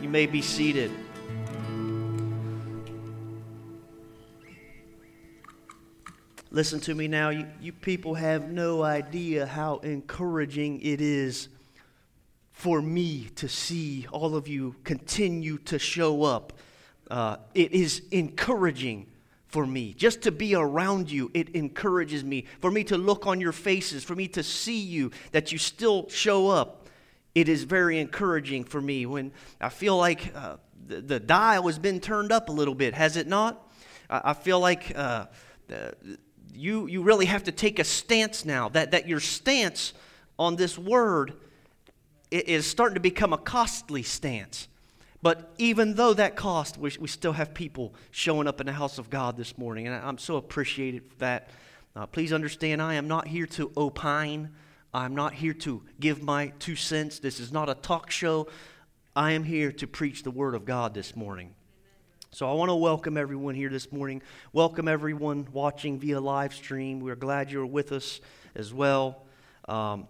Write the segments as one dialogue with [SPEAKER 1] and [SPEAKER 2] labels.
[SPEAKER 1] You may be seated. Listen to me now. You, you people have no idea how encouraging it is for me to see all of you continue to show up. Uh, it is encouraging for me. Just to be around you, it encourages me. For me to look on your faces, for me to see you, that you still show up, it is very encouraging for me when I feel like uh, the, the, dial has been turned up a little bit, has it not? I, I feel like uh, you, you really have to take a stance now, that, that your stance on this word is starting to become a costly stance. But even though that cost, we, we still have people showing up in the house of God this morning, and I'm so appreciated for that. Uh, please understand, I am not here to opine. I'm not here to give my two cents. This is not a talk show. I am here to preach the Word of God this morning. So I want to welcome everyone here this morning. Welcome everyone watching via live stream. We're glad you're with us as well. Um,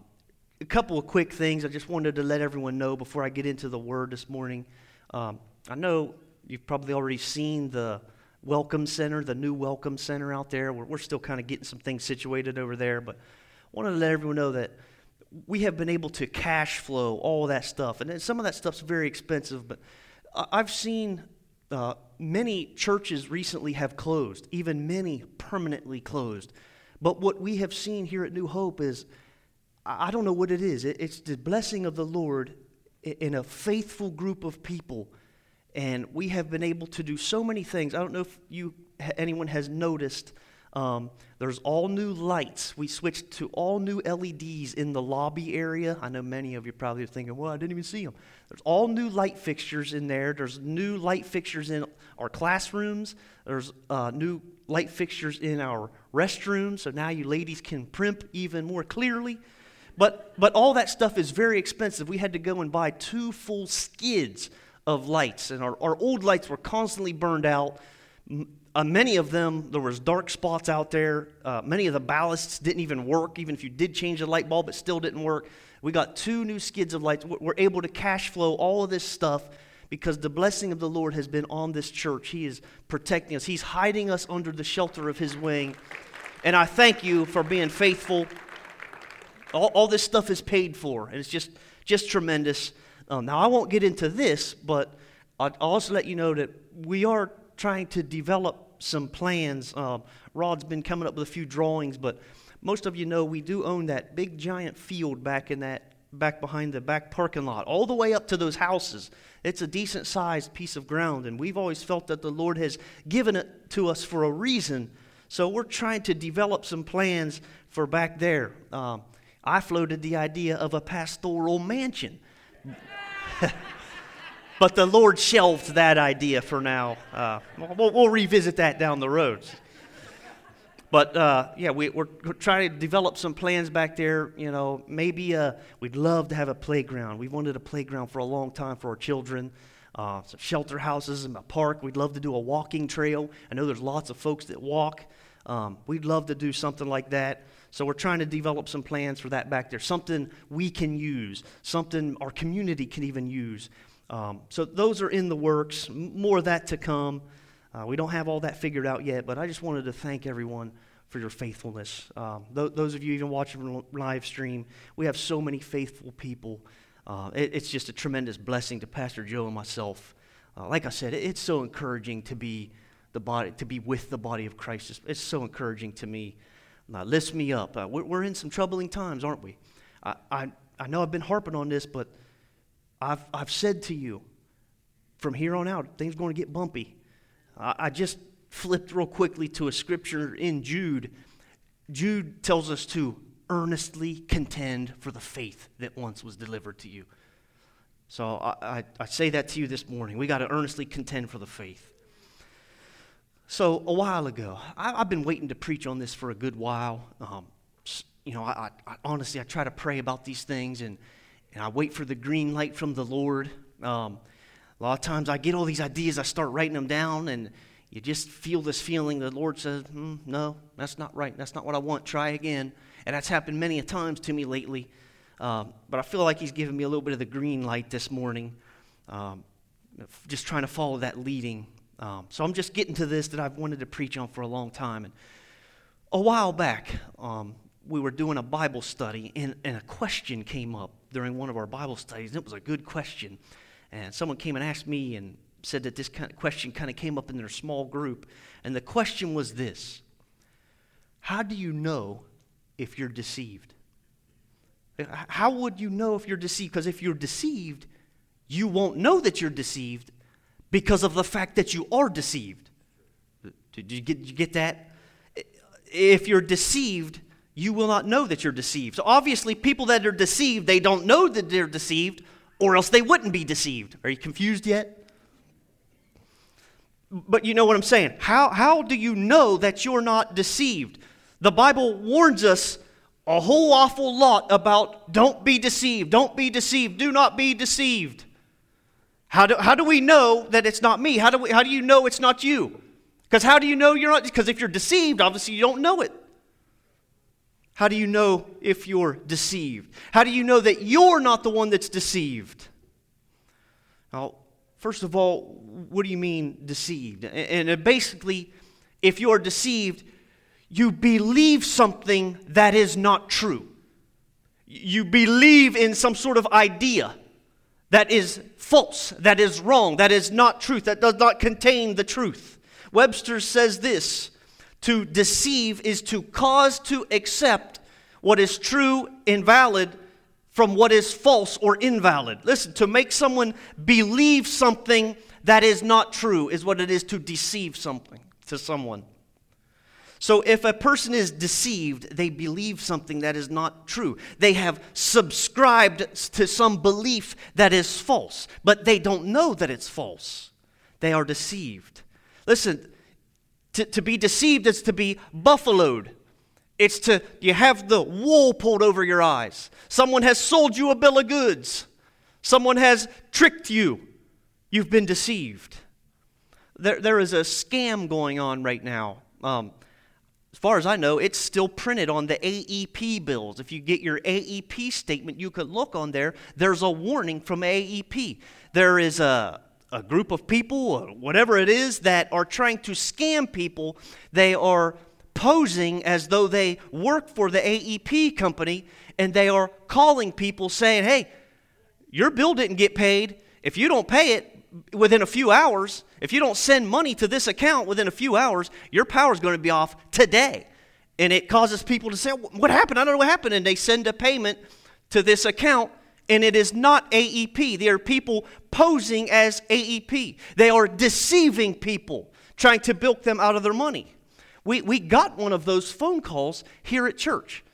[SPEAKER 1] a couple of quick things I just wanted to let everyone know before I get into the Word this morning. Um, I know you've probably already seen the Welcome Center, the new Welcome Center out there. We're, we're still kind of getting some things situated over there, but I wanted to let everyone know that we have been able to cash flow all that stuff. And some of that stuff's very expensive, but I've seen uh, many churches recently have closed, even many permanently closed. But what we have seen here at New Hope is I don't know what it is. It's the blessing of the Lord in a faithful group of people. And we have been able to do so many things. I don't know if you anyone has noticed. Um, there's all new lights. We switched to all new LEDs in the lobby area. I know many of you probably are thinking, well, I didn't even see them. There's all new light fixtures in there. There's new light fixtures in our classrooms. There's uh, new light fixtures in our restrooms. So now you ladies can primp even more clearly. But, but all that stuff is very expensive. We had to go and buy two full skids of lights, and our, our old lights were constantly burned out. Uh, many of them, there was dark spots out there. Uh, many of the ballasts didn't even work, even if you did change the light bulb, it still didn't work. We got two new skids of lights. We're able to cash flow all of this stuff because the blessing of the Lord has been on this church. He is protecting us, He's hiding us under the shelter of His wing. And I thank you for being faithful all, all this stuff is paid for, and it's just, just tremendous. Um, now, I won't get into this, but I'll also let you know that we are trying to develop some plans. Um, Rod's been coming up with a few drawings, but most of you know we do own that big giant field back in that back behind the back parking lot, all the way up to those houses. It's a decent sized piece of ground, and we've always felt that the Lord has given it to us for a reason. So we're trying to develop some plans for back there. Um, I floated the idea of a pastoral mansion. but the Lord shelved that idea for now. Uh, we'll, we'll, revisit that down the road. But uh, yeah, we, are trying to develop some plans back there. You know, maybe uh, we'd love to have a playground. We've wanted a playground for a long time for our children. Uh, some shelter houses and a park. We'd love to do a walking trail. I know there's lots of folks that walk. Um, we'd love to do something like that. So we're trying to develop some plans for that back there, something we can use, something our community can even use. Um, so those are in the works. More of that to come. Uh, we don't have all that figured out yet, but I just wanted to thank everyone for your faithfulness. Um, th- those of you even watching live stream, we have so many faithful people. Uh, it, it's just a tremendous blessing to Pastor Joe and myself. Uh, like I said, it, it's so encouraging to be the body, to be with the body of Christ. It's, so encouraging to me. Now, lift me up. Uh, we're, we're, in some troubling times, aren't we? I, I, I know I've been harping on this, but I've, I've said to you from here on out, things are going to get bumpy. I, I just flipped real quickly to a scripture in Jude. Jude tells us to earnestly contend for the faith that once was delivered to you. So I, I, I say that to you this morning. We got to earnestly contend for the faith. So a while ago, I, have been waiting to preach on this for a good while. Um, you know, I, I, honestly, I try to pray about these things and, and I wait for the green light from the Lord. Um, a lot of times I get all these ideas, I start writing them down, and you just feel this feeling. The Lord says, mm, No, that's not right. That's not what I want. Try again. And that's happened many a times to me lately. Um, but I feel like He's giving me a little bit of the green light this morning. Um, just trying to follow that leading. Um, so I'm just getting to this that I've wanted to preach on for a long time. And a while back, um, we were doing a Bible study, and, and a question came up during one of our Bible studies, and it was a good question. And someone came and asked me and said that this kind of question kind of came up in their small group. And the question was this How do you know if you're deceived? How would you know if you're deceived? Because if you're deceived, you won't know that you're deceived because of the fact that you are deceived. Did you get, did you get that? If you're deceived, you will not know that you're deceived. So obviously, people that are deceived, they don't know that they're deceived, or else they wouldn't be deceived. Are you confused yet? But you know what I'm saying. How, how do you know that you're not deceived? The Bible warns us a whole awful lot about don't be deceived, don't be deceived, do not be deceived. How do, how do we know that it's not me? How do, we, how do you know it's not you? Because how do you know you're not? Because if you're deceived, obviously you don't know it. How do you know if you're deceived? How do you know that you're not the one that's deceived? Now, first of all, what do you mean deceived? And uh, basically, if you're deceived, you believe something that is not true. You believe in some sort of idea that is false, that is wrong, that is not truth, that does not contain the truth. Webster says this to deceive is to cause to accept what is true, invalid, from what is false or invalid. Listen, to make someone believe something that is not true is what it is to deceive something to someone. So if a person is deceived, they believe something that is not true. They have subscribed to some belief that is false, but they don't know that it's false. They are deceived. Listen, to, to be deceived is to be buffaloed. It's to, you have the wool pulled over your eyes. Someone has sold you a bill of goods. Someone has tricked you. You've been deceived. There, there is a scam going on right now. Um, as far as I know, it's still printed on the AEP bills. If you get your AEP statement, you can look on there. There's a warning from AEP. There is a, a group of people, whatever it is, that are trying to scam people. They are posing as though they work for the AEP company and they are calling people saying, hey, your bill didn't get paid. If you don't pay it, within a few hours, if you don't send money to this account within a few hours, your power is going to be off today. And it causes people to say, What happened? I don't know what happened. And they send a payment to this account, and it is not AEP. They are people posing as AEP. They are deceiving people, trying to bilk them out of their money. We, we got one of those phone calls here at church.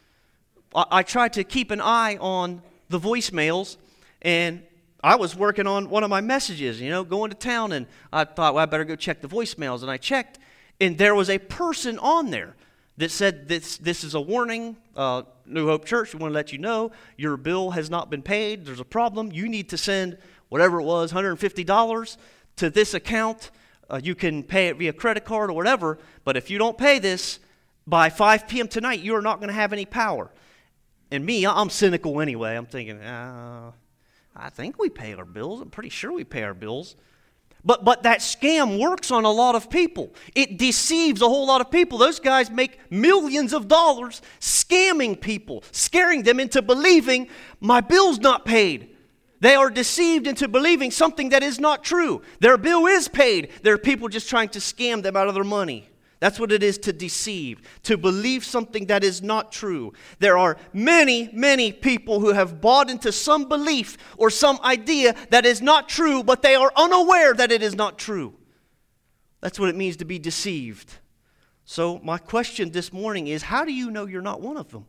[SPEAKER 1] I, I tried to keep an eye on the voicemails, and I was working on one of my messages, you know, going to town, and I thought, well, I better go check the voicemails. And I checked, and there was a person on there that said, This, this is a warning. Uh, New Hope Church, we want to let you know your bill has not been paid. There's a problem. You need to send whatever it was, $150 to this account. Uh, you can pay it via credit card or whatever, but if you don't pay this by 5 p.m. tonight, you are not going to have any power. And me, I'm cynical anyway. I'm thinking, ah. I think we pay our bills. I'm pretty sure we pay our bills. But, but that scam works on a lot of people. It deceives a whole lot of people. Those guys make millions of dollars scamming people, scaring them into believing my bill's not paid. They are deceived into believing something that is not true. Their bill is paid. There are people just trying to scam them out of their money. That's what it is to deceive, to believe something that is not true. There are many, many people who have bought into some belief or some idea that is not true, but they are unaware that it is not true. That's what it means to be deceived. So, my question this morning is how do you know you're not one of them?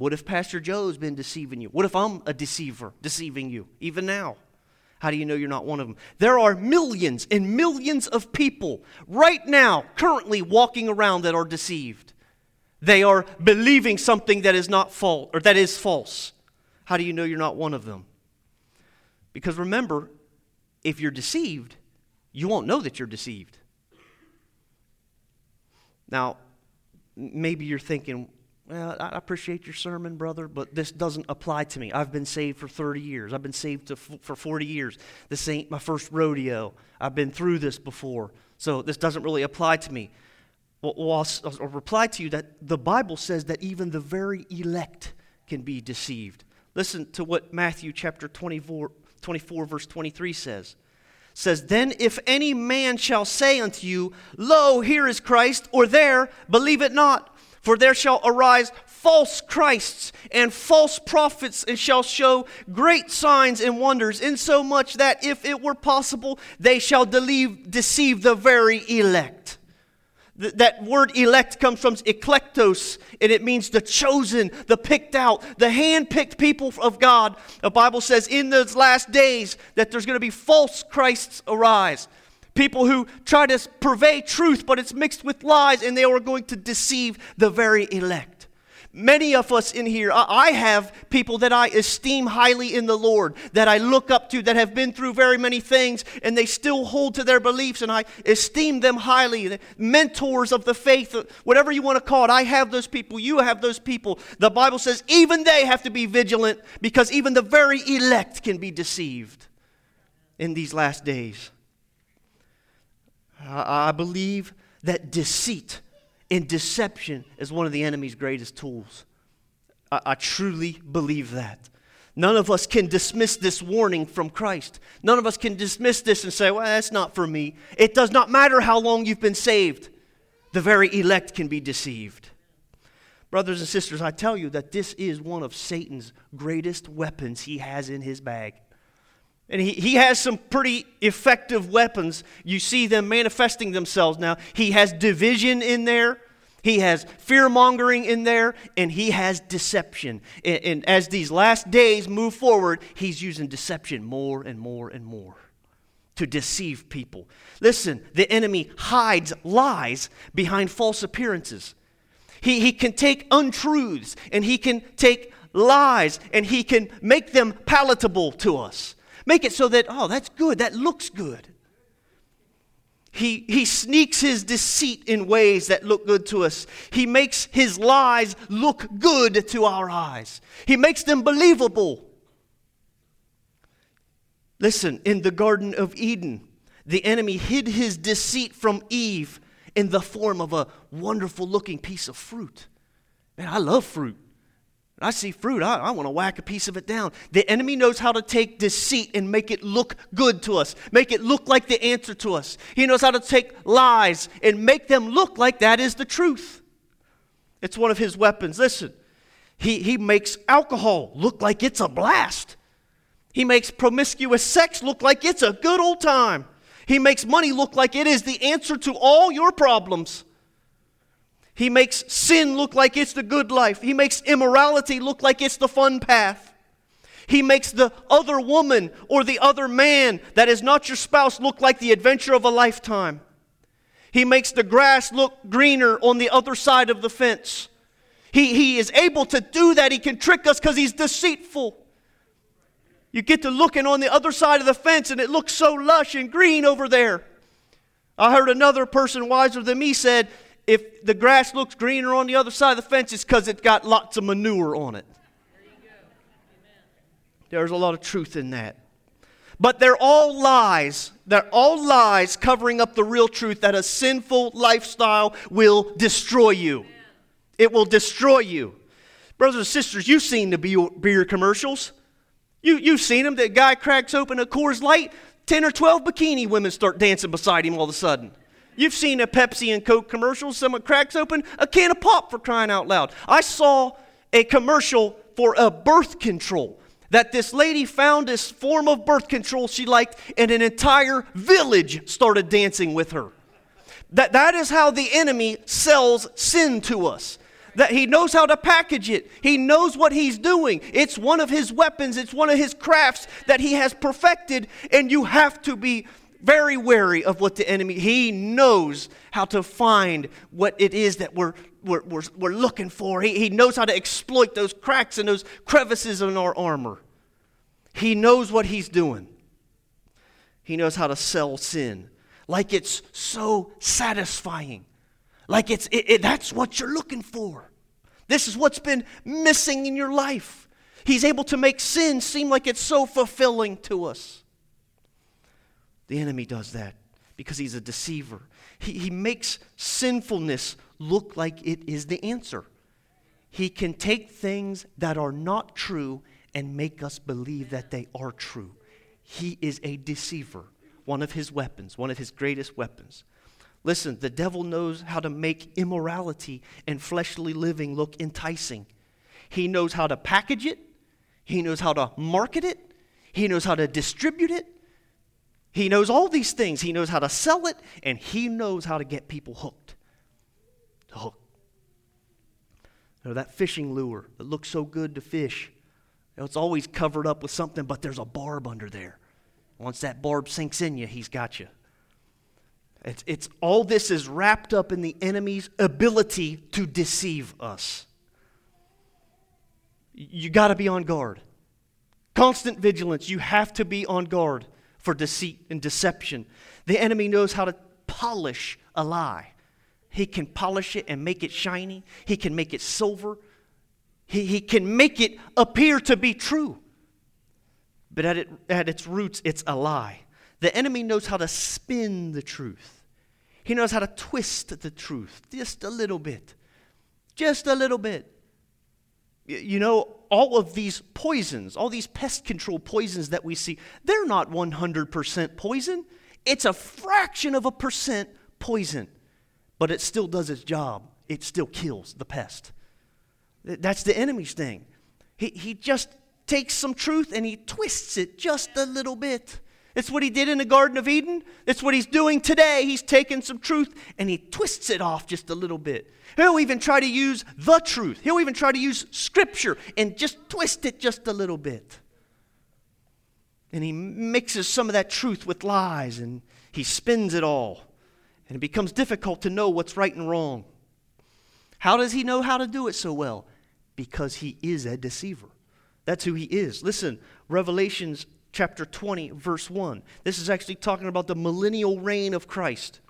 [SPEAKER 1] What if Pastor Joe's been deceiving you? What if I'm a deceiver, deceiving you, even now? How do you know you're not one of them? There are millions and millions of people right now, currently walking around that are deceived. They are believing something that is not false or that is false. How do you know you're not one of them? Because remember, if you're deceived, you won't know that you're deceived. Now, maybe you're thinking, well, I appreciate your sermon, brother, but this doesn't apply to me. I've been saved for 30 years. I've been saved to, for 40 years. This ain't my first rodeo. I've been through this before, so this doesn't really apply to me. Well, I'll, I'll reply to you that the Bible says that even the very elect can be deceived. Listen to what Matthew chapter 24, 24 verse 23 says. Says, Then if any man shall say unto you, Lo, here is Christ, or there, believe it not. For there shall arise false Christs and false prophets, and shall show great signs and wonders, insomuch that if it were possible, they shall deceive the very elect that word elect comes from eklektos, and it means the chosen, the picked out, the hand picked people of God. The Bible says in those last days that there's going to be false Christs arise. People who try to purvey truth, but it's mixed with lies, and they are going to deceive the very elect. Many of us in here, I have people that I esteem highly in the Lord, that I look up to, that have been through very many things, and they still hold to their beliefs, and I esteem them highly. Mentors of the faith, whatever you want to call it, I have those people. You have those people. The Bible says even they have to be vigilant because even the very elect can be deceived in these last days. I believe that deceit and deception is one of the enemy's greatest tools. I, I truly believe that. None of us can dismiss this warning from Christ. None of us can dismiss this and say, well, that's not for me. It does not matter how long you've been saved, the very elect can be deceived. Brothers and sisters, I tell you that this is one of Satan's greatest weapons he has in his bag. And he, he has some pretty effective weapons. You see them manifesting themselves now. He has division in there, he has fear mongering in there, and he has deception. And, and as these last days move forward, he's using deception more and more and more to deceive people. Listen, the enemy hides lies behind false appearances. He, he can take untruths and he can take lies and he can make them palatable to us. Make it so that, oh, that's good, that looks good. He, he sneaks his deceit in ways that look good to us. He makes his lies look good to our eyes. He makes them believable. Listen, in the Garden of Eden, the enemy hid his deceit from Eve in the form of a wonderful looking piece of fruit. Man, I love fruit. I see fruit, I, I want to whack a piece of it down. The enemy knows how to take deceit and make it look good to us, make it look like the answer to us. He knows how to take lies and make them look like that is the truth. It's one of his weapons. Listen, he, he makes alcohol look like it's a blast, he makes promiscuous sex look like it's a good old time. He makes money look like it is the answer to all your problems. He makes sin look like it's the good life. He makes immorality look like it's the fun path. He makes the other woman or the other man that is not your spouse look like the adventure of a lifetime. He makes the grass look greener on the other side of the fence. He, he is able to do that. He can trick us because he's deceitful. You get to looking on the other side of the fence and it looks so lush and green over there. I heard another person wiser than me said, if the grass looks greener on the other side of the fence, it's because it's got lots of manure on it. There's a lot of truth in that. But they're all lies. They're all lies covering up the real truth that a sinful lifestyle will destroy you. It will destroy you. Brothers and sisters, you've seen the beer commercials. You, you've seen them. The guy cracks open a Coors Light, 10 or 12 bikini women start dancing beside him all of a sudden. You've seen a Pepsi and Coke commercial. Someone cracks open a can of pop for crying out loud. I saw a commercial for a birth control that this lady found this form of birth control she liked, and an entire village started dancing with her. That, that is how the enemy sells sin to us. That he knows how to package it. He knows what he's doing. It's one of his weapons, it's one of his crafts that he has perfected, and you have to be very wary of what the enemy he knows how to find what it is that we're we're, we're, we're looking for. He, he knows how to exploit those cracks and those crevices in our armor. He knows what he's doing. He knows how to sell sin. Like it's so satisfying. Like it's it, it, that's what you're looking for. This is what's been missing in your life. He's able to make sin seem like it's so fulfilling to us. The enemy does that because he's a deceiver. He, he makes sinfulness look like it is the answer. He can take things that are not true and make us believe that they are true. He is a deceiver, one of his weapons, one of his greatest weapons. Listen, the devil knows how to make immorality and fleshly living look enticing. He knows how to package it, he knows how to market it, he knows how to distribute it. He knows all these things. He knows how to sell it, and he knows how to get people hooked. Hooked. You know, that fishing lure that looks so good to fish, you know, it's always covered up with something, but there's a barb under there. Once that barb sinks in you, he's got you. It's, it's all this is wrapped up in the enemy's ability to deceive us. You got to be on guard. Constant vigilance. You have to be on guard for deceit and deception. The enemy knows how to polish a lie. He can polish it and make it shiny. He can make it silver. He, he can make it appear to be true. But at, it, at its roots, it's a lie. The enemy knows how to spin the truth. He knows how to twist the truth just a little bit. Just a little bit. You know, all of these poisons, all these pest control poisons that we see, they're not 100% poison. It's a fraction of a percent poison, but it still does its job. It still kills the pest. That's the enemy's thing. He, he just takes some truth and he twists it just a little bit. It's what he did in the Garden of Eden. It's what he's doing today. He's taking some truth and he twists it off just a little bit. He'll even try to use the truth. He'll even try to use scripture and just twist it just a little bit. And he mixes some of that truth with lies and he spins it all. And it becomes difficult to know what's right and wrong. How does he know how to do it so well? Because he is a deceiver. That's who he is. Listen, Revelations chapter 20, verse 1. This is actually talking about the millennial reign of Christ.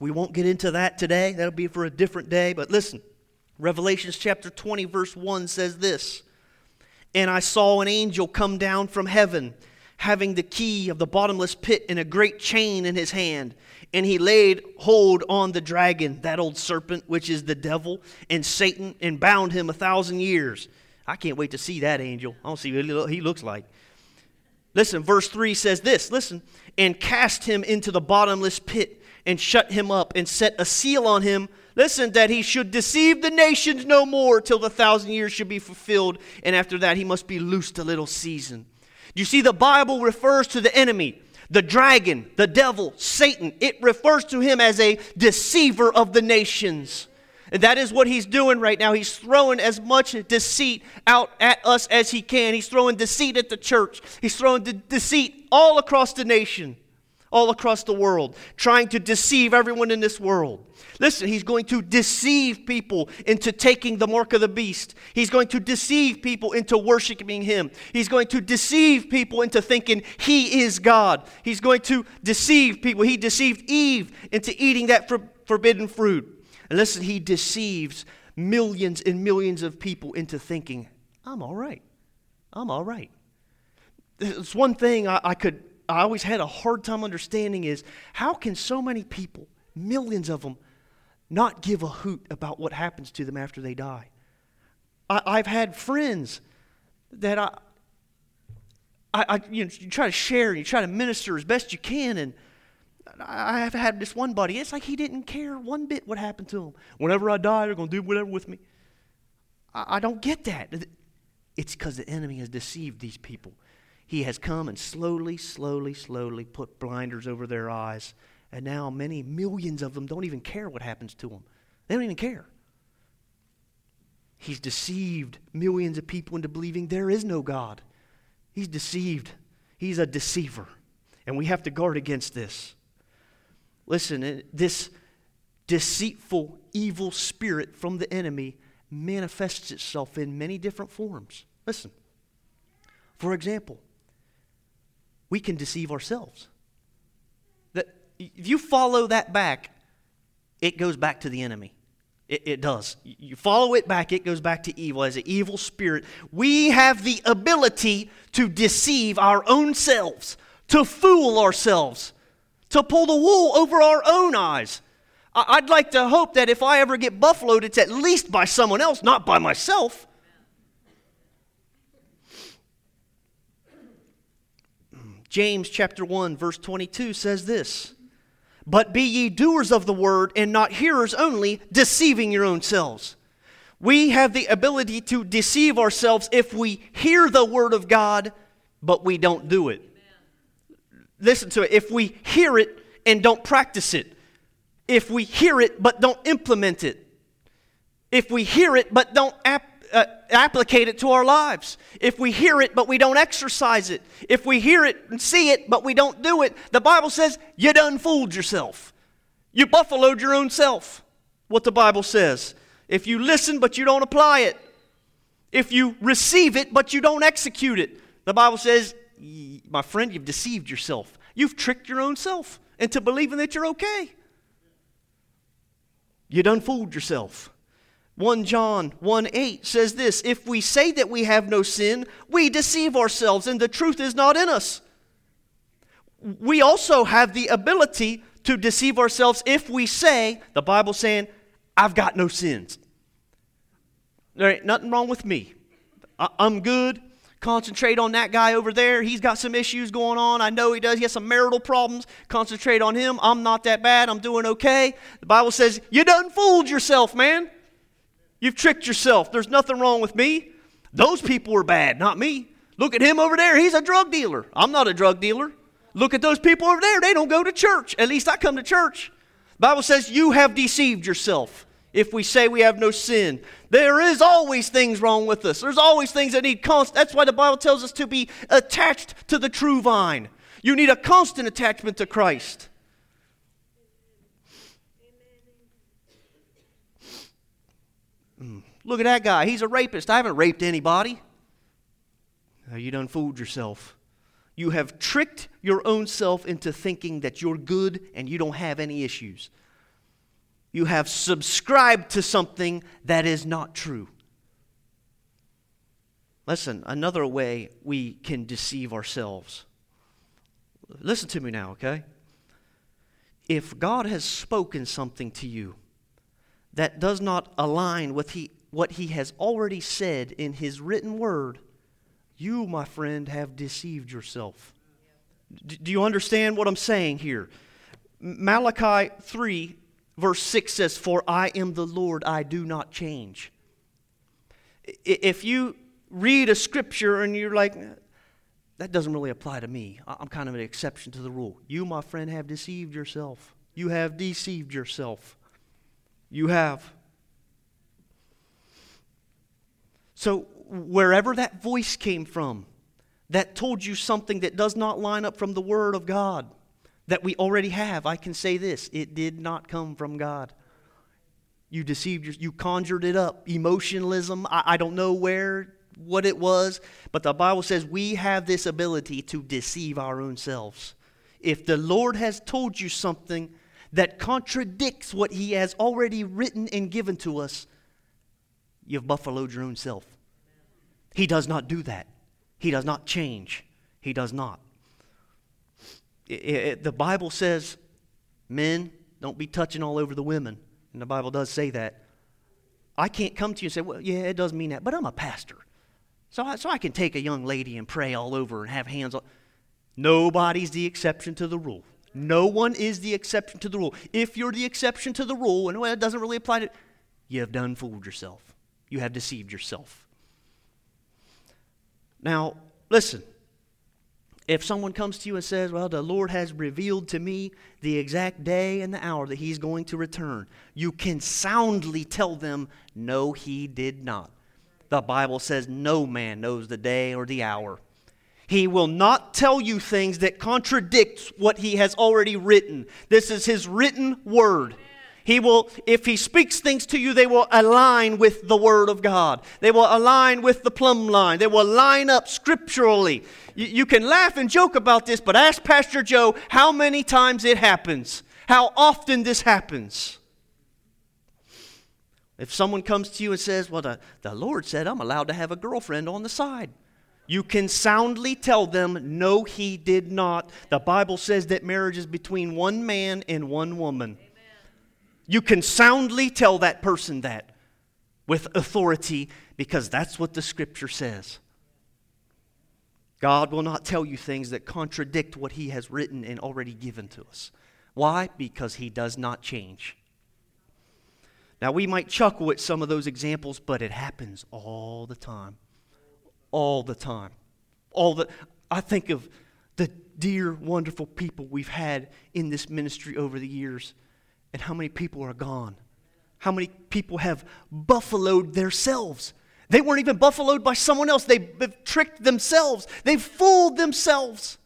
[SPEAKER 1] We won't get into that today. That'll be for a different day. But listen, Revelations chapter 20, verse 1 says this And I saw an angel come down from heaven, having the key of the bottomless pit and a great chain in his hand. And he laid hold on the dragon, that old serpent, which is the devil, and Satan, and bound him a thousand years I can't wait to see that angel. I don't see what he looks like. Listen, verse 3 says this listen, and cast him into the bottomless pit and shut him up and set a seal on him. Listen, that he should deceive the nations no more till the thousand years should be fulfilled, and after that he must be loosed a little season. You see, the Bible refers to the enemy, the dragon, the devil, Satan. It refers to him as a deceiver of the nations. And that is what he's doing right now. He's throwing as much deceit out at us as he can. He's throwing deceit at the church. He's throwing de- deceit all across the nation, all across the world, trying to deceive everyone in this world. Listen, he's going to deceive people into taking the mark of the beast. He's going to deceive people into worshiping him. He's going to deceive people into thinking he is God. He's going to deceive people. He deceived Eve into eating that for- forbidden fruit. And listen, he deceives millions and millions of people into thinking, I'm all right. I'm all right. It's one thing I, I could, I always had a hard time understanding is how can so many people, millions of them, not give a hoot about what happens to them after they die? I, have had friends that I, I, I, you know, you try to share and you try to minister as best you can, and I have had this one buddy, it's like he didn't care one bit what happened to him. Whenever I die, they're going to do whatever with me. I, don't get that. It's because the enemy has deceived these people. He has come and slowly, slowly, slowly put blinders over their eyes. And now many millions of them don't even care what happens to them. They don't even care. He's deceived millions of people into believing there is no God. He's deceived. He's a deceiver. And we have to guard against this. Listen, this deceitful, evil spirit from the enemy manifests itself in many different forms. Listen, for example, we can deceive ourselves. That if you follow that back, it goes back to the enemy. It, it, does. You follow it back, it goes back to evil as an evil spirit. We have the ability to deceive our own selves, to fool ourselves, to pull the wool over our own eyes. I'd like to hope that if I ever get buffaloed, it's at least by someone else, not by myself. James chapter 1 verse 22 says this but be ye doers of the word and not hearers only, deceiving your own selves. We have the ability to deceive ourselves if we hear the word of God, but we don't do it. Listen to it. If we hear it and don't practice it, if we hear it but don't implement it, if we hear it but don't ap- uh, applicate it to our lives. If we hear it but we don't exercise it, if we hear it and see it but we don't do it, the Bible says you done fooled yourself. You buffaloed your own self. What the Bible says. If you listen but you don't apply it, if you receive it but you don't execute it, the Bible says, my friend, you've deceived yourself. You've tricked your own self into believing that you're okay. You done fooled yourself. 1 John 1 8 says this If we say that we have no sin, we deceive ourselves, and the truth is not in us. We also have the ability to deceive ourselves if we say, the Bible saying, I've got no sins. There ain't nothing wrong with me. I'm good. Concentrate on that guy over there. He's got some issues going on. I know he does. He has some marital problems. Concentrate on him. I'm not that bad. I'm doing okay. The Bible says, You done fooled yourself, man. You've tricked yourself. There's nothing wrong with me. Those people are bad, not me. Look at him over there. He's a drug dealer. I'm not a drug dealer. Look at those people over there. They don't go to church. At least I come to church. The Bible says you have deceived yourself if we say we have no sin. There is always things wrong with us. There's always things that need constant. That's why the Bible tells us to be attached to the true vine. You need a constant attachment to Christ. Mm, look at that guy. He's a rapist. I haven't raped anybody. you done fooled yourself. You have tricked your own self into thinking that you're good and you don't have any issues. You have subscribed to something that is not true. Listen, another way we can deceive ourselves. Listen to me now, okay? If God has spoken something to you that does not align with he, what he has already said in his written word, you, my friend, have deceived yourself. D- do you understand what I'm saying here? Malachi 3, verse 6 says, For I am the Lord, I do not change. If you read a scripture and you're like, that doesn't really apply to me, I'm kind of an exception to the rule. You, my friend, have deceived yourself. You have deceived yourself. You have. So, wherever that voice came from that told you something that does not line up from the Word of God that we already have, I can say this it did not come from God. You deceived, your, you conjured it up. Emotionalism, I, I don't know where, what it was, but the Bible says we have this ability to deceive our own selves. If the Lord has told you something that contradicts what He has already written and given to us, you've buffaloed your own self. He does not do that. He does not change. He does not. It, it, the Bible says, men, don't be touching all over the women. And the Bible does say that. I can't come to you and say, well, yeah, it does mean that, but I'm a pastor. So I, so I can take a young lady and pray all over and have hands on. Nobody's the exception to the rule. No one is the exception to the rule. If you're the exception to the rule, and well, it doesn't really apply to, you have done fooled yourself you have deceived yourself. Now, listen. If someone comes to you and says, Well, the Lord has revealed to me the exact day and the hour that He's going to return, you can soundly tell them, No, He did not. The Bible says, No man knows the day or the hour. He will not tell you things that contradict what He has already written. This is His written word. He will, if he speaks things to you, they will align with the Word of God. They will align with the plumb line. They will line up scripturally. You, you can laugh and joke about this, but ask Pastor Joe how many times it happens, how often this happens. If someone comes to you and says, Well, the, the Lord said I'm allowed to have a girlfriend on the side, you can soundly tell them, No, He did not. The Bible says that marriage is between one man and one woman. You can soundly tell that person that with authority because that's what the Scripture says. God will not tell you things that contradict what He has written and already given to us. Why? Because He does not change. Now, we might chuckle at some of those examples, but it happens all the time. All the time. All the, I think of the dear, wonderful people we've had in this ministry over the years, and how many people are gone. How many people have buffaloed themselves. They weren't even buffaloed by someone else. They've tricked themselves. They've fooled themselves.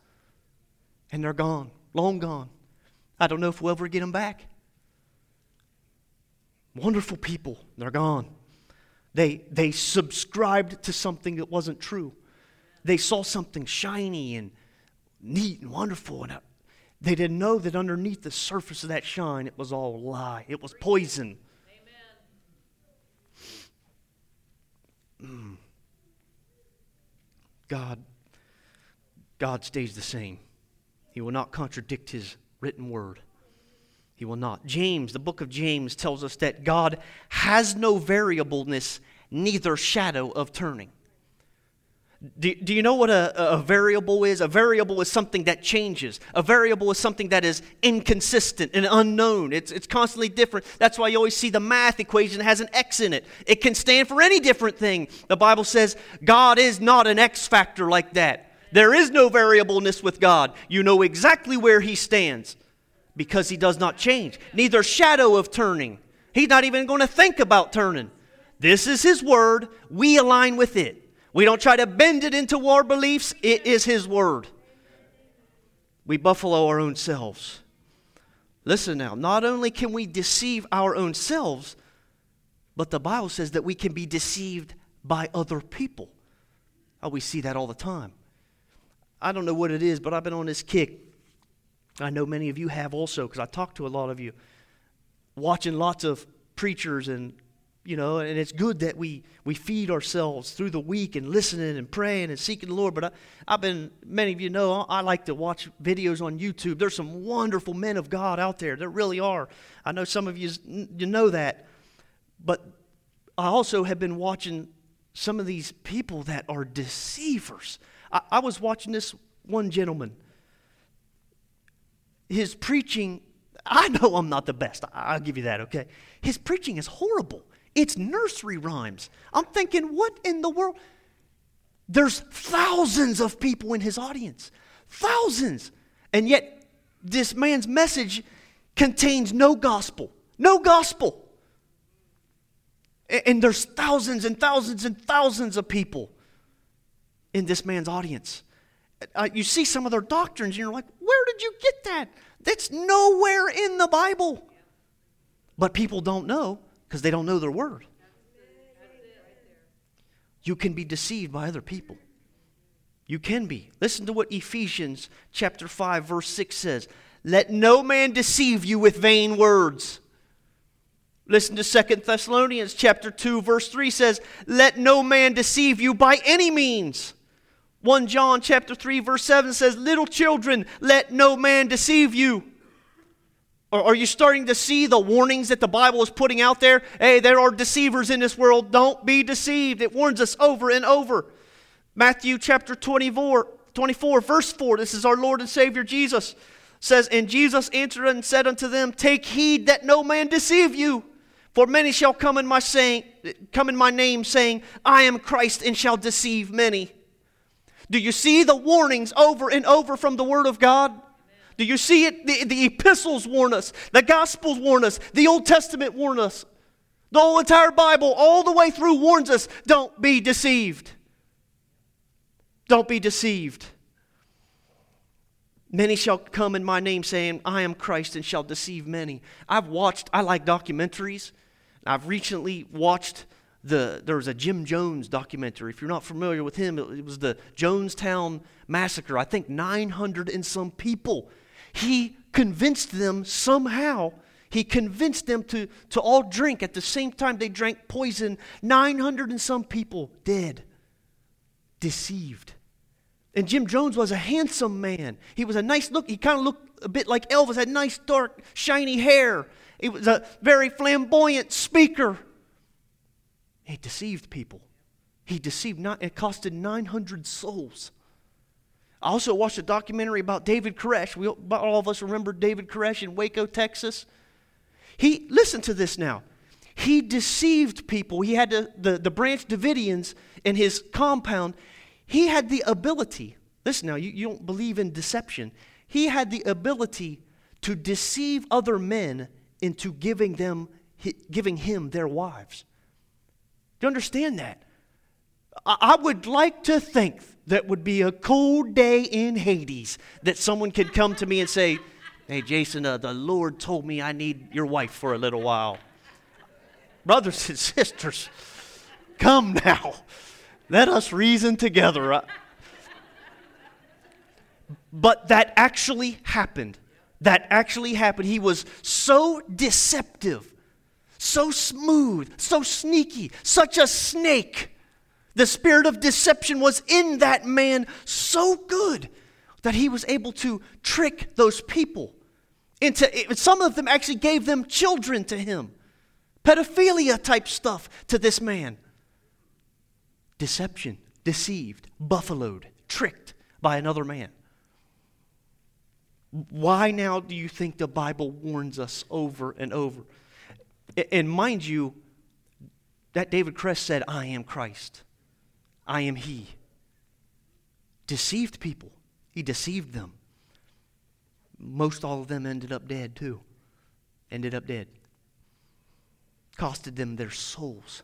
[SPEAKER 1] And they're gone, long gone. I don't know if we'll ever get them back. Wonderful people, they're gone. They, they subscribed to something that wasn't true. They saw something shiny and neat and wonderful, and they didn't know that underneath the surface of that shine, it was all lie. It was poison. Mm. God, God stays the same. He will not contradict his written word. He will not. James, the book of James, tells us that God has no variableness, neither shadow of turning. Do, do you know what a, a variable is? A variable is something that changes. A variable is something that is inconsistent and unknown. It's, it's constantly different. That's why you always see the math equation has an X in it. It can stand for any different thing. The Bible says God is not an X factor like that. There is no variableness with God. You know exactly where He stands because he does not change, neither shadow of turning. He's not even going to think about turning. This is his word. We align with it. We don't try to bend it into our beliefs. It is his word. We buffalo our own selves. Listen now, not only can we deceive our own selves, but the Bible says that we can be deceived by other people. Oh, we see that all the time. I don't know what it is, but I've been on this kick I know many of you have also, because I talk to a lot of you, watching lots of preachers and you know, and it's good that we, we feed ourselves through the week and listening and praying and seeking the Lord. But I, I've been, many of you know, I like to watch videos on YouTube. There's some wonderful men of God out there. There really are. I know some of you, you know that. But I also have been watching some of these people that are deceivers. I, I was watching this one gentleman his preaching, I know I'm not the best. I'll give you that, okay? His preaching is horrible. It's nursery rhymes. I'm thinking, what in the world? There's thousands of people in his audience. Thousands. And yet, this man's message contains no gospel. No gospel. And there's thousands and thousands and thousands of people in this man's audience. Uh, you see some of their doctrines, and you're like, where did you get that? That's nowhere in the Bible. But people don't know because they don't know their word. You can be deceived by other people. You can be. Listen to what Ephesians chapter 5 verse 6 says. Let no man deceive you with vain words. Listen to Second Thessalonians chapter 2 verse 3 says, "Let no man deceive you by any means." 1 John chapter 3 verse 7 says, "Little children, let no man deceive you." Or are you starting to see the warnings that the Bible is putting out there? Hey, there are deceivers in this world. Don't be deceived. It warns us over and over. Matthew chapter 24, 24 verse 4. This is our Lord and Savior Jesus says, "And Jesus answered and said unto them, Take heed that no man deceive you." For many shall come in my saying, come in my name, saying, I am Christ, and shall deceive many. Do you see the warnings over and over from the Word of God? Do you see it? The, the epistles warn us, the Gospels warn us, the Old Testament warn us. The whole entire Bible, all the way through, warns us don't be deceived. Don't be deceived. Many shall come in my name saying, I am Christ, and shall deceive many. I've watched, I like documentaries. I've recently watched the, there was a Jim Jones documentary. If you're not familiar with him, it, it was the Jonestown Massacre. I think 900 and some people. He convinced them somehow He convinced them to, to all drink. At the same time, they drank poison. 900 and some people dead, deceived. And Jim Jones was a handsome man. He was a nice look. He kind of looked a bit like Elvis, had nice, dark, shiny hair. He was a very flamboyant speaker. He deceived people. He deceived, not, it costed 900 souls. I also watched a documentary about David Koresh. We, all of us remember David Koresh in Waco, Texas. He, listen to this now. He deceived people. He had the, the, Branch Davidians in his compound. He had the ability, listen now, you, you don't believe in deception. He had the ability to deceive other men into giving them giving him their wives. Do you understand that? I would like to think that would be a cold day in Hades that someone could come to me and say, Hey, Jason, uh, the Lord told me I need your wife for a little while. Brothers and sisters, come now. Let us reason together. But that actually happened. That actually happened. He was so deceptive, so smooth, so sneaky, such a snake. The spirit of deception was in that man so good that he was able to trick those people into some of them actually gave them children to him. Pedophilia type stuff to this man. Deception deceived buffaloed tricked by another man. Why now do you think the bible warns us over and over? And mind you that david Koresh said i am christ i am he deceived people he deceived them most all of them ended up dead too. Ended up dead. Costed them their souls.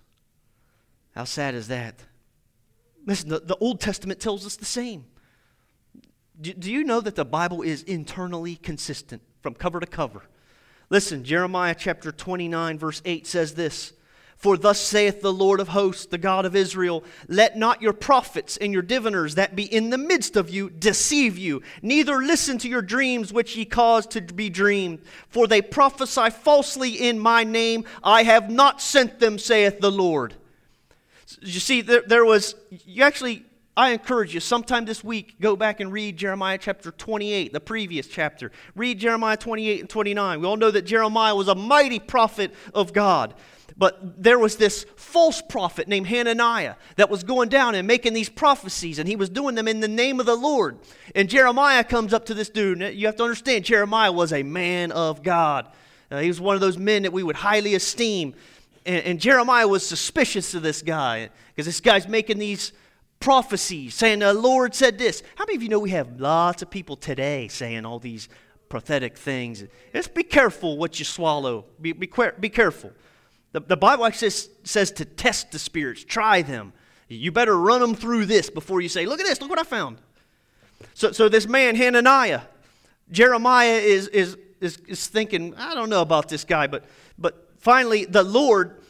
[SPEAKER 1] How sad is that? Listen, the, the Old Testament tells us the same. Do, do you know that the Bible is internally consistent from cover to cover? Listen, Jeremiah chapter 29, verse 8 says this for thus saith the Lord of hosts, the God of Israel Let not your prophets and your diviners that be in the midst of you deceive you, neither listen to your dreams which ye cause to be dreamed. For they prophesy falsely in my name. I have not sent them, saith the Lord. You see, there, there was, you actually, I encourage you, sometime this week, go back and read Jeremiah chapter 28, the previous chapter. Read Jeremiah 28 and 29. We all know that Jeremiah was a mighty prophet of God. But there was this false prophet named Hananiah that was going down and making these prophecies, and he was doing them in the name of the Lord. And Jeremiah comes up to this dude. You have to understand, Jeremiah was a man of God. Uh, he was one of those men that we would highly esteem. And, and Jeremiah was suspicious of this guy because this guy's making these prophecies saying, The Lord said this. How many of you know we have lots of people today saying all these prophetic things? Just be careful what you swallow. Be, be, be careful. The, the Bible actually says, says to test the spirits, try them. You better run them through this before you say, Look at this, look what I found. So, so this man, Hananiah, Jeremiah is, is, is, is thinking, I don't know about this guy, but, but finally the Lord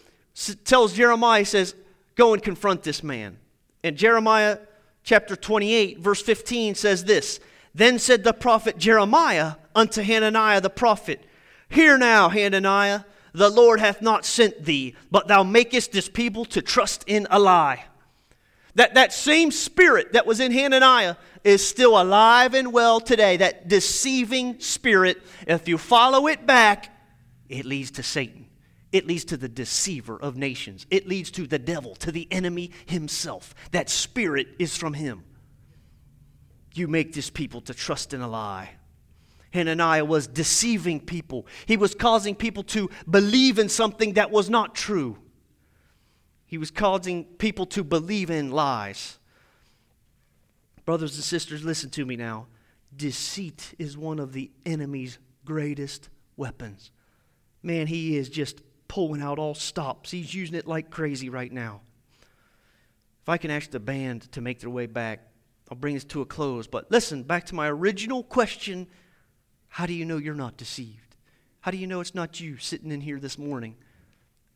[SPEAKER 1] tells Jeremiah, says, Go and confront this man. And Jeremiah chapter 28, verse 15 says this Then said the prophet Jeremiah unto Hananiah the prophet, Hear now, Hananiah the Lord hath not sent thee, but thou makest this people to trust in a lie. That, that same spirit that was in Hananiah is still alive and well today. That deceiving spirit, if you follow it back, it leads to Satan. It leads to the deceiver of nations. It leads to the devil, to the enemy himself. That spirit is from him. You make this people to trust in a lie. Hananiah was deceiving people. He was causing people to believe in something that was not true. He was causing people to believe in lies. Brothers and sisters, listen to me now. Deceit is one of the enemy's greatest weapons. Man, he is just pulling out all stops. He's using it like crazy right now. If I can ask the band to make their way back, I'll bring this to a close. But listen, back to my original question how do you know you're not deceived? How do you know it's not you sitting in here this morning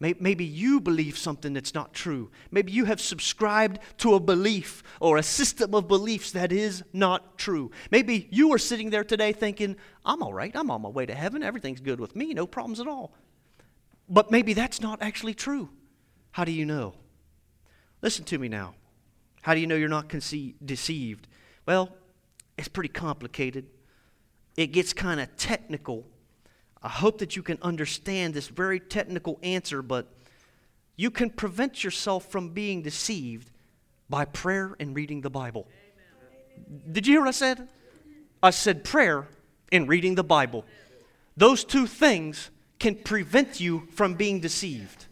[SPEAKER 1] Maybe you believe something that's not true. Maybe you have subscribed to a belief or a system of beliefs that is not true. Maybe you are sitting there today thinking, I'm all right. I'm on my way to heaven. Everything's good with me. No problems at all. But maybe that's not actually true. How do you know? Listen to me now. How do you know you're not conce- deceived? Well, it's pretty complicated. It gets kind of technical I hope that you can understand this very technical answer, but you can prevent yourself from being deceived by prayer and reading the Bible. Amen. Did you hear what I said? I said prayer and reading the Bible. Those two things can prevent you from being deceived.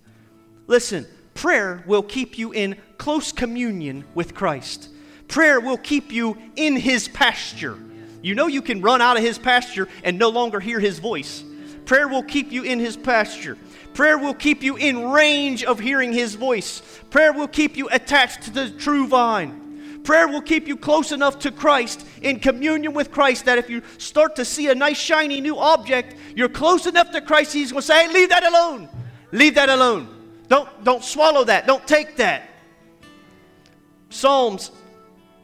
[SPEAKER 1] Listen, prayer will keep you in close communion with Christ. Prayer will keep you in His pasture. You know you can run out of His pasture and no longer hear His voice. Prayer will keep you in His pasture. Prayer will keep you in range of hearing His voice. Prayer will keep you attached to the true vine. Prayer will keep you close enough to Christ, in communion with Christ, that if you start to see a nice, shiny new object, you're close enough to Christ, He's going to say, hey, leave that alone. Leave that alone. Don't, don't swallow that. Don't take that. Psalms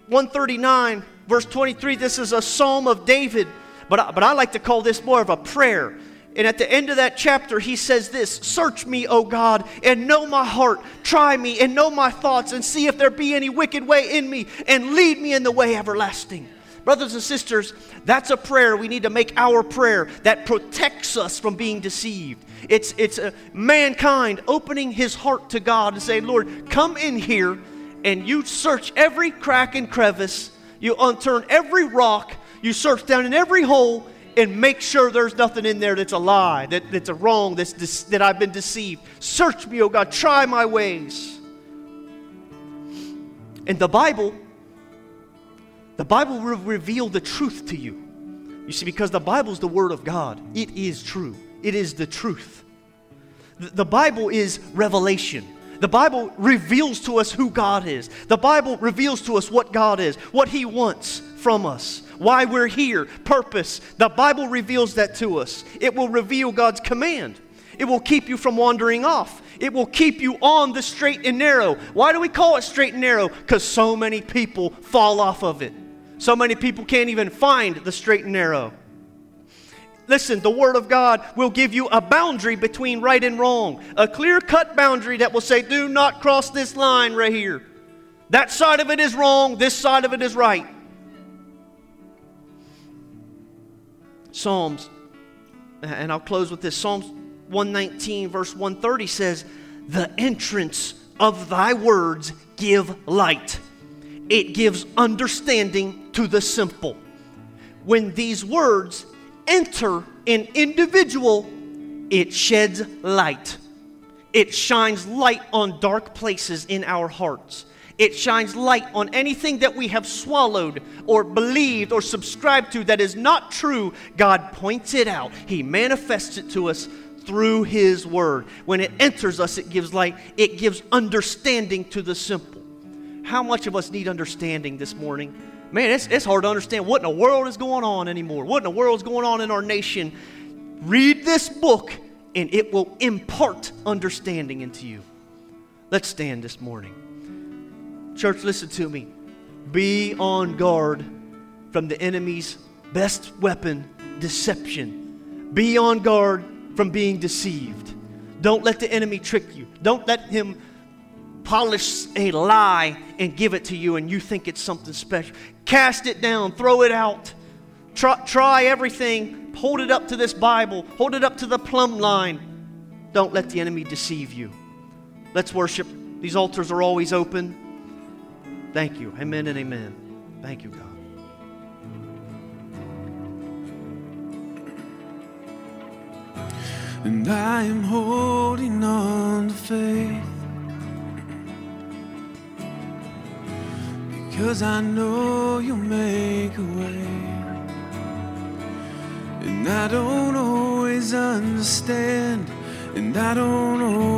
[SPEAKER 1] 139, verse 23, this is a psalm of David, but I, but I like to call this more of a prayer. And at the end of that chapter, he says this Search me, O God, and know my heart. Try me and know my thoughts, and see if there be any wicked way in me, and lead me in the way everlasting. Brothers and sisters, that's a prayer we need to make our prayer that protects us from being deceived. It's, it's a mankind opening his heart to God and saying, Lord, come in here and you search every crack and crevice, you unturn every rock, you search down in every hole, and make sure there's nothing in there that's a lie, that, that's a wrong, that's that I've been deceived. Search me, oh God, try my ways. And the Bible, the Bible will reveal the truth to you. You see, because the Bible is the Word of God, it is true, it is the truth. The, the Bible is revelation. The Bible reveals to us who God is. The Bible reveals to us what God is, what He wants from us why we're here, purpose. The Bible reveals that to us. It will reveal God's command. It will keep you from wandering off. It will keep you on the straight and narrow. Why do we call it straight and narrow? Because so many people fall off of it. So many people can't even find the straight and narrow. Listen, the Word of God will give you a boundary between right and wrong, a clear cut boundary that will say, do not cross this line right here. That side of it is wrong, this side of it is right. Psalms, and I'll close with this Psalms 119, verse 130 says, The entrance of thy words give light, it gives understanding to the simple. When these words enter an individual, it sheds light. It shines light on dark places in our hearts. It shines light on anything that we have swallowed or believed or subscribed to that is not true. God points it out, He manifests it to us through His Word. When it enters us, it gives light, it gives understanding to the simple. How much of us need understanding this morning? Man, it's, it's hard to understand what in the world is going on anymore. What in the world is going on in our nation? Read this book, and it will impart understanding into you. Let's stand this morning. Church, listen to me. Be on guard from the enemy's best weapon, deception. Be on guard from being deceived. Don't let the enemy trick you. Don't let him polish a lie and give it to you and you think it's something special. Cast it down, throw it out. Try, try everything. Hold it up to this Bible, hold it up to the plumb line. Don't let the enemy deceive you. Let's worship. These altars are always open. Thank you. Amen and amen. Thank you, God.
[SPEAKER 2] And I am holding on to faith because I know you'll make a way. And I don't always understand, and I don't always.